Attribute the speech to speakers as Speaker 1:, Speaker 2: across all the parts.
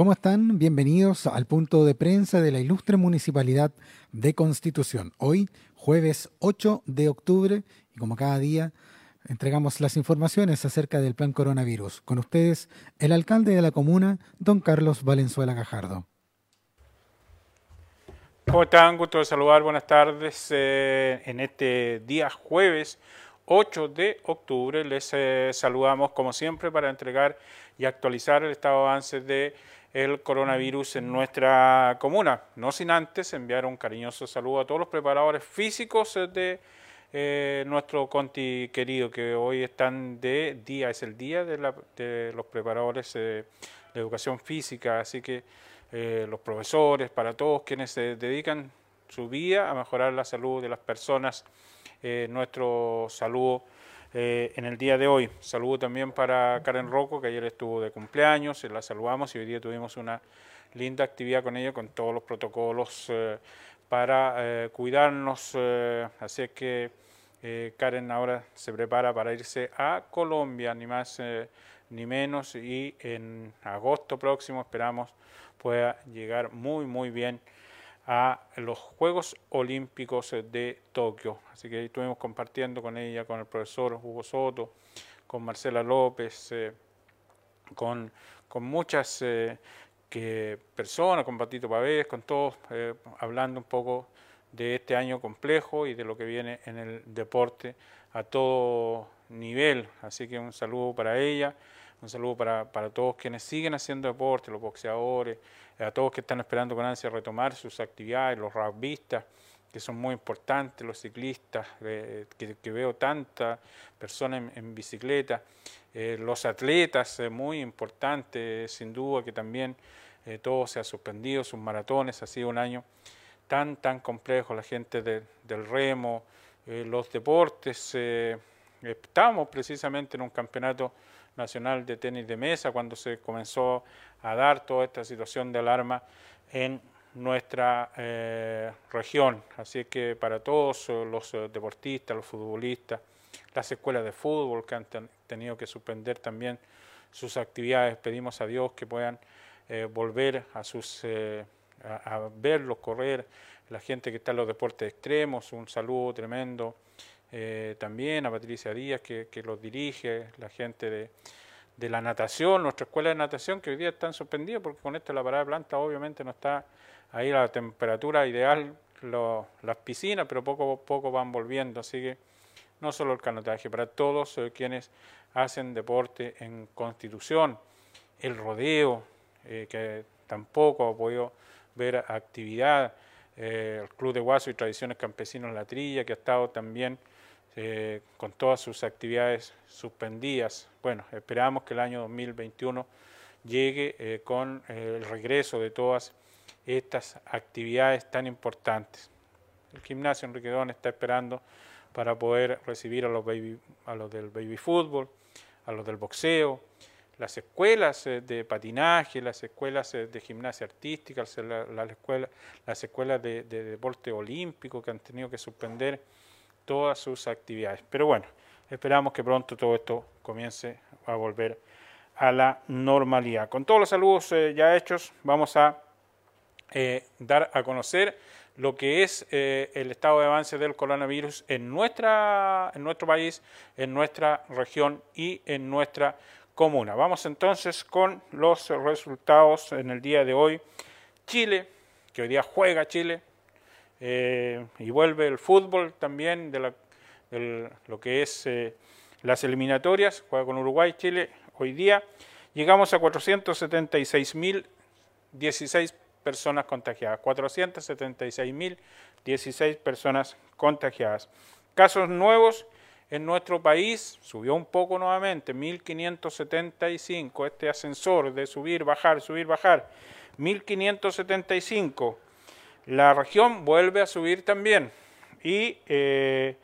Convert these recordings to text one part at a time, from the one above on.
Speaker 1: ¿Cómo están? Bienvenidos al punto de prensa de la ilustre Municipalidad de Constitución. Hoy, jueves 8 de octubre, y como cada día, entregamos las informaciones acerca del plan coronavirus. Con ustedes, el alcalde de la comuna, don Carlos Valenzuela Gajardo.
Speaker 2: ¿Cómo están? Gusto de saludar. Buenas tardes. Eh, en este día jueves 8 de octubre les eh, saludamos como siempre para entregar y actualizar el estado de avance de el coronavirus en nuestra comuna. No sin antes enviar un cariñoso saludo a todos los preparadores físicos de eh, nuestro Conti querido, que hoy están de día, es el día de, los preparadores de educación física, así que eh, los profesores, para todos quienes se dedican su vida a mejorar la salud de las personas, eh, nuestro saludo eh, en el día de hoy. Saludo también para Karen Rocco, que ayer estuvo de cumpleaños, la saludamos y hoy día tuvimos una linda actividad con ella, con todos los protocolos eh, para eh, cuidarnos. así que Karen ahora se prepara para irse a Colombia, ni más ni menos, y en agosto próximo esperamos pueda llegar muy, muy bien a los Juegos Olímpicos de Tokio. Así que ahí estuvimos compartiendo con ella, con el profesor Hugo Soto, con Marcela López, eh, con, con, muchas eh, personas, con Patito Pavés, con todos, eh, hablando un poco de este año complejo y de lo que viene en el deporte a todo nivel. Así que un saludo para ella, un saludo para, para todos quienes siguen haciendo deporte, los boxeadores, a todos que están esperando con ansia retomar sus actividades, los rugbyistas, que son muy importantes, los ciclistas, eh, que, veo tantas personas en, bicicleta, eh, los atletas, eh, muy importantes, sin duda que también todo se ha suspendido, sus maratones, ha sido un año tan, tan complejo, la gente del remo, los deportes, estamos precisamente en un campeonato nacional de tenis de mesa cuando se comenzó a dar toda esta situación de alarma en nuestra eh, región. Así que para todos los eh, deportistas, los futbolistas, las escuelas de fútbol que han tenido que suspender también sus actividades, pedimos a Dios que puedan eh, volver a sus a, verlos correr, la gente que está en los deportes extremos, un saludo tremendo también a Patricia Díaz que, los dirige, la gente de, de la natación, nuestra escuela de natación, que hoy día están suspendidas porque con esto la parada de planta obviamente no está ahí a la temperatura ideal las piscinas, pero poco a poco van volviendo, así que no solo el canotaje, para todos eh, quienes hacen deporte en Constitución, el rodeo, eh, que tampoco ha podido ver actividad, eh, el Club de Guaso y Tradiciones Campesinos La Trilla, que ha estado también eh, con todas sus actividades suspendidas. Bueno, esperamos que el año 2021 llegue eh, con el regreso de todas estas actividades tan importantes. El gimnasio Enriquedón está esperando para poder recibir a los, a los del baby fútbol, a los del boxeo, las escuelas eh, de patinaje, las escuelas de gimnasia artística, las escuelas, las escuelas de deporte olímpico que han tenido que suspender todas sus actividades. Pero bueno, esperamos que pronto todo esto comience a volver a la normalidad. Con todos los saludos eh, ya hechos, vamos a eh, dar a conocer lo que es eh, el estado de avance del coronavirus en, nuestra, en nuestro país, en nuestra región y en nuestra comuna. Vamos entonces con los resultados en el día de hoy. Chile, que hoy día juega Chile, eh, y vuelve el fútbol también de, lo que es eh, las eliminatorias, juega con Uruguay, Chile, hoy día llegamos a 476.016 personas contagiadas, 476.016 personas contagiadas. Casos nuevos en nuestro país subió un poco nuevamente, 1.575, este ascensor de subir, bajar, subir, bajar, 1.575 la región vuelve a subir también y eh,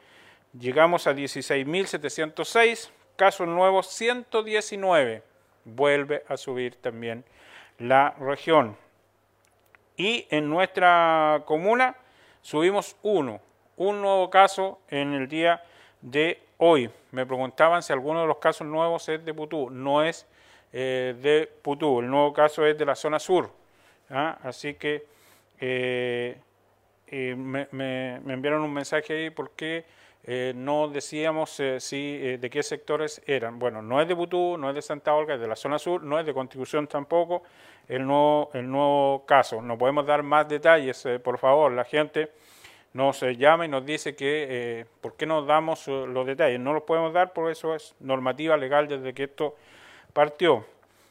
Speaker 2: llegamos a 16.706, casos nuevos 119, vuelve a subir también la región. Y en nuestra comuna subimos uno, un nuevo caso en el día de hoy. Me preguntaban si alguno de los casos nuevos es de Putú, no es de Putú. El nuevo caso es de la zona sur. ¿ah? Así que me, me, enviaron un mensaje ahí porque no decíamos si, de qué sectores eran. Bueno, no es de Putú, no es de Santa Olga, es de la zona sur, no es de Constitución tampoco, el nuevo, el nuevo caso. No podemos dar más detalles, por favor, la gente nos llama y nos dice que eh, por qué nos damos eh, los detalles. No los podemos dar porque eso es normativa legal desde que esto partió.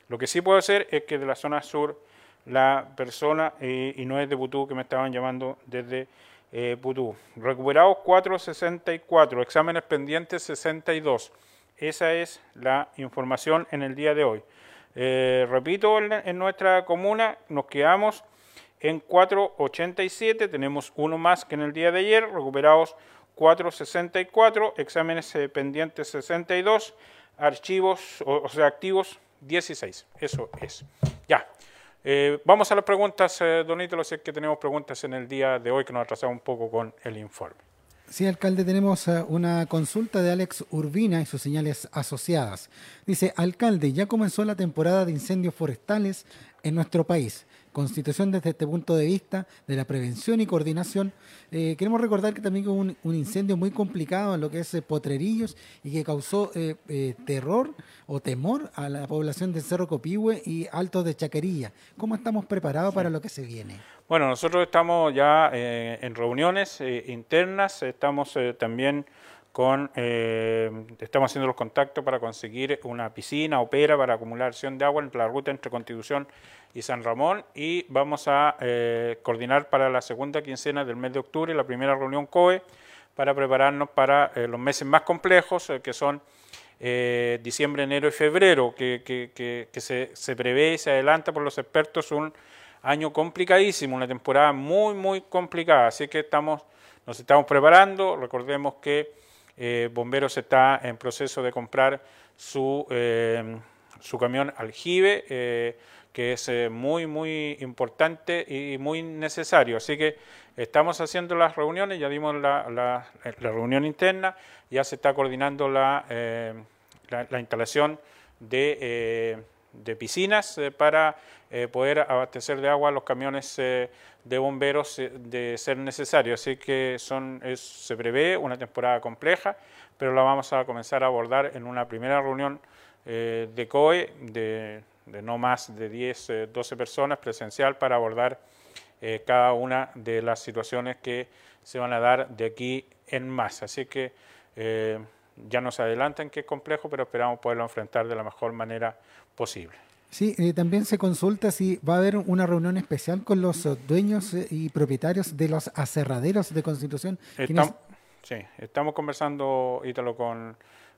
Speaker 2: Lo que sí puedo hacer es que de la zona sur la persona, eh, y no es de Putú, que me estaban llamando desde eh, Putú. Recuperados 464, exámenes pendientes 62. Esa es la información en el día de hoy. repito, en nuestra comuna nos quedamos en 487, tenemos uno más que en el día de ayer, recuperados 464, exámenes eh, pendientes 62, archivos, o, sea, activos 16. Eso es. Ya. Eh, vamos a las preguntas, eh, Donito, sé que tenemos preguntas en el día de hoy que nos atrasamos un poco con el informe.
Speaker 1: Sí, alcalde, tenemos eh, una consulta de Alex Urbina y sus señales asociadas. Dice, alcalde, ya comenzó la temporada de incendios forestales en nuestro país. Constitución desde este punto de vista de la prevención y coordinación. Eh, queremos recordar que también hubo un, incendio muy complicado en lo que es eh, Potrerillos y que causó eh, terror o temor a la población de Cerro Copihue y Altos de Chaquerilla. ¿Cómo estamos preparados para lo que se viene?
Speaker 2: Bueno, nosotros estamos ya en reuniones internas, estamos también con, estamos haciendo los contactos para conseguir una piscina opera para acumulación de agua en la ruta entre Constitución y San Ramón y vamos a eh, coordinar para la segunda quincena del mes de octubre la primera reunión COE para prepararnos para eh, los meses más complejos eh, que son diciembre, enero y febrero, que, que, se, se, prevé y se adelanta por los expertos un año complicadísimo, una temporada muy, muy complicada. Así que estamos, nos estamos preparando. Recordemos que Bomberos está en proceso de comprar su, su camión aljibe que es eh, muy, muy importante y muy necesario. Así que estamos haciendo las reuniones, ya dimos la, la, reunión interna, ya se está coordinando la, eh, la instalación de, eh, de piscinas para poder abastecer de agua los camiones de bomberos de ser necesario. Así que son, se prevé una temporada compleja, pero la vamos a comenzar a abordar en una primera reunión de COE de de no más de 10, 12 eh, personas presencial para abordar eh, cada una de las situaciones que se van a dar de aquí en más. Así que eh, ya nos adelantan que es complejo, pero esperamos poderlo enfrentar de la mejor manera posible.
Speaker 1: Sí, también se consulta si va a haber una reunión especial con los dueños y propietarios de los aserraderos de Constitución.
Speaker 2: sí, estamos conversando, Ítalo, con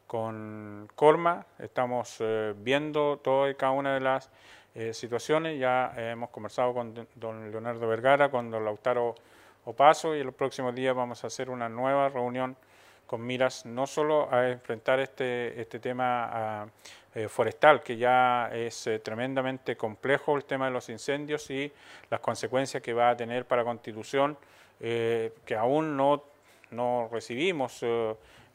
Speaker 2: con Corma, estamos eh, viendo toda y cada una de las eh, situaciones, ya hemos conversado con don Leonardo Vergara, con don Lautaro Opaso y en los próximos días vamos a hacer una nueva reunión con miras no solo a enfrentar este, este tema eh, forestal, que ya es tremendamente complejo el tema de los incendios y las consecuencias que va a tener para Constitución, que aún no, no recibimos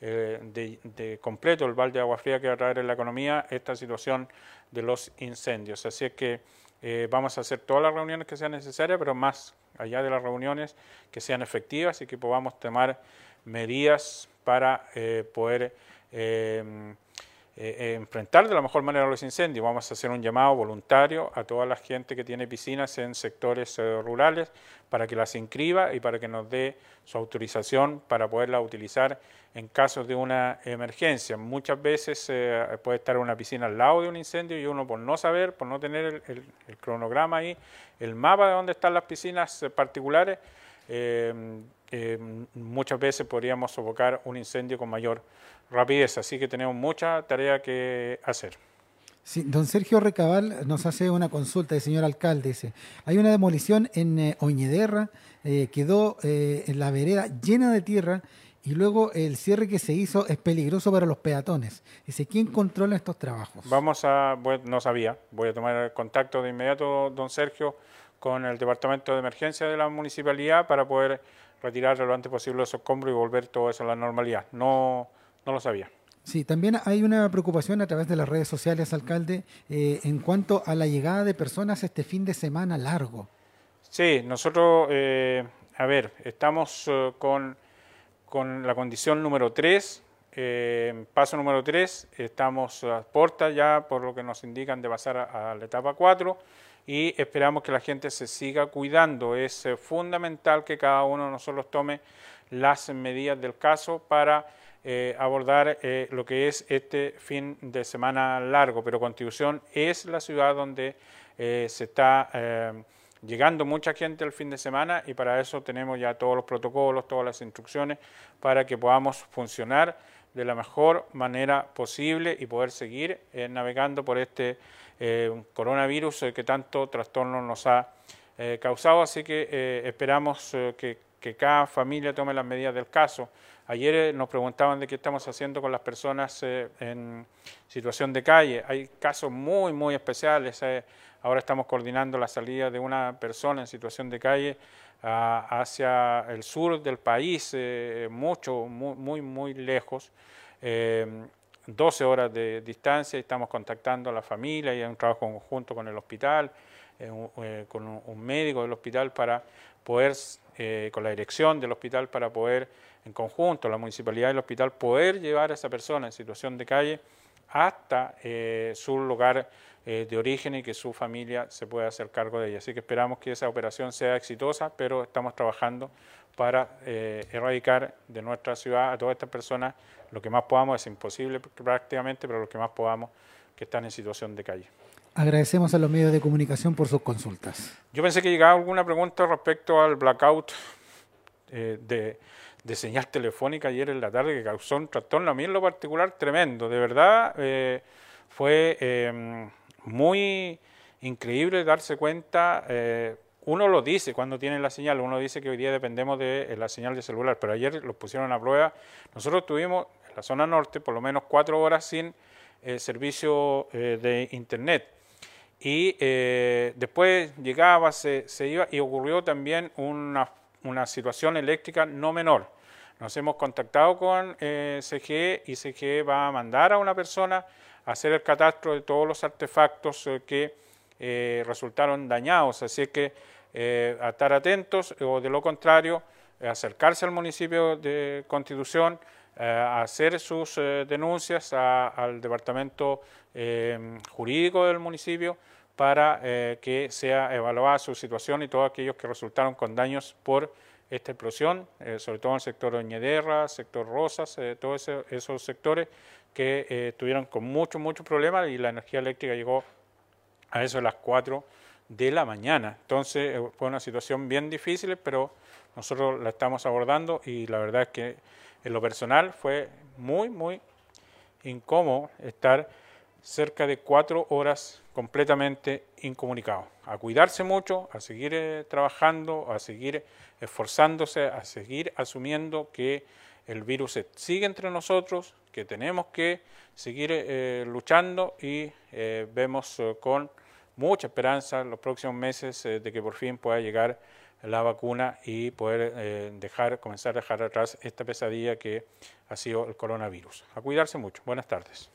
Speaker 2: eh, de, completo el balde de agua fría que va a traer en la economía esta situación de los incendios. Así es que eh, vamos a hacer todas las reuniones que sean necesarias, pero más allá de las reuniones que sean efectivas y que podamos tomar medidas para eh, poder enfrentar de la mejor manera los incendios. Vamos a hacer un llamado voluntario a toda la gente que tiene piscinas en sectores rurales para que las inscriba y para que nos dé su autorización para poderla utilizar en casos de una emergencia. Muchas veces eh, puede estar una piscina al lado de un incendio y uno por no saber, por no tener el, cronograma ahí, el mapa de dónde están las piscinas eh, particulares, eh, muchas veces podríamos sofocar un incendio con mayor rapidez. Así que tenemos mucha tarea que hacer.
Speaker 1: Sí, don Sergio Recabal nos hace una consulta, el señor alcalde dice, hay una demolición en Oñederra, quedó en la vereda llena de tierra y luego el cierre que se hizo es peligroso para los peatones. Dice, ¿quién controla estos trabajos?
Speaker 2: Vamos a, no sabía, voy a tomar contacto de inmediato, don Sergio, con el Departamento de Emergencia de la Municipalidad para poder retirar lo antes posible esos escombros y volver todo eso a la normalidad. No, no lo sabía.
Speaker 1: Sí, también hay una preocupación a través de las redes sociales, alcalde, eh, en cuanto a la llegada de personas este fin de semana largo.
Speaker 2: Sí, nosotros, eh, a ver, estamos eh, con, con, la condición número 3, paso número 3, estamos a puertas ya, por lo que nos indican, de pasar a, la etapa 4 y esperamos que la gente se siga cuidando. Es fundamental que cada uno de nosotros tome las medidas del caso para eh, abordar eh, lo que es este fin de semana largo, pero Constitución es la ciudad donde eh, se está llegando mucha gente el fin de semana y para eso tenemos ya todos los protocolos, todas las instrucciones para que podamos funcionar de la mejor manera posible y poder seguir navegando por este coronavirus que tanto trastorno nos ha causado. Así que esperamos que cada familia tome las medidas del caso. Ayer eh, nos preguntaban de qué estamos haciendo con las personas eh, en situación de calle. Hay casos muy, muy especiales. Eh, ahora estamos coordinando la salida de una persona en situación de calle ah, hacia el sur del país, mucho, muy, muy lejos. 12 horas de distancia y estamos contactando a la familia y hay un trabajo conjunto con el hospital, con un médico del hospital para poder eh, con la dirección del hospital para poder, en conjunto, la municipalidad del hospital, poder llevar a esa persona en situación de calle hasta eh, su lugar eh, de origen y que su familia se pueda hacer cargo de ella. Así que esperamos que esa operación sea exitosa, pero estamos trabajando para erradicar de nuestra ciudad a todas estas personas lo que más podamos, es imposible prácticamente, pero lo que más podamos que están en situación de calle.
Speaker 1: Agradecemos a los medios de comunicación por sus consultas.
Speaker 2: Yo pensé que llegaba alguna pregunta respecto al blackout eh, de, señal telefónica ayer en la tarde que causó un trastorno a mí en lo particular tremendo. De verdad eh, fue muy increíble darse cuenta. Eh, uno lo dice cuando tiene la señal, uno dice que hoy día dependemos de la señal de celular, pero ayer lo pusieron a prueba. Nosotros tuvimos en la zona norte por lo menos cuatro horas sin servicio de internet y eh, después llegaba, se, iba y ocurrió también una, situación eléctrica no menor. Nos hemos contactado con eh, CGE y CGE va a mandar a una persona a hacer el catastro de todos los artefactos eh, que eh, resultaron dañados. Así que a estar atentos o de lo contrario, acercarse al municipio de Constitución, a hacer sus denuncias al departamento jurídico del municipio para eh, que sea evaluada su situación y todos aquellos que resultaron con daños por esta explosión, eh, sobre todo en el sector Oñederra, sector Rosas, eh, todos esos sectores que estuvieron con muchos, muchos problemas y la energía eléctrica llegó a eso de las 4 de la mañana. Entonces fue una situación bien difícil, pero nosotros la estamos abordando y la verdad es que en lo personal fue muy, muy incómodo estar cerca de cuatro horas completamente incomunicado. A cuidarse mucho, a seguir eh, trabajando, a seguir esforzándose, a seguir asumiendo que el virus sigue entre nosotros, que tenemos que seguir eh, luchando y eh, vemos con mucha esperanza los próximos meses de que por fin pueda llegar la vacuna y poder dejar, comenzar a dejar atrás esta pesadilla que ha sido el coronavirus. A cuidarse mucho. Buenas tardes.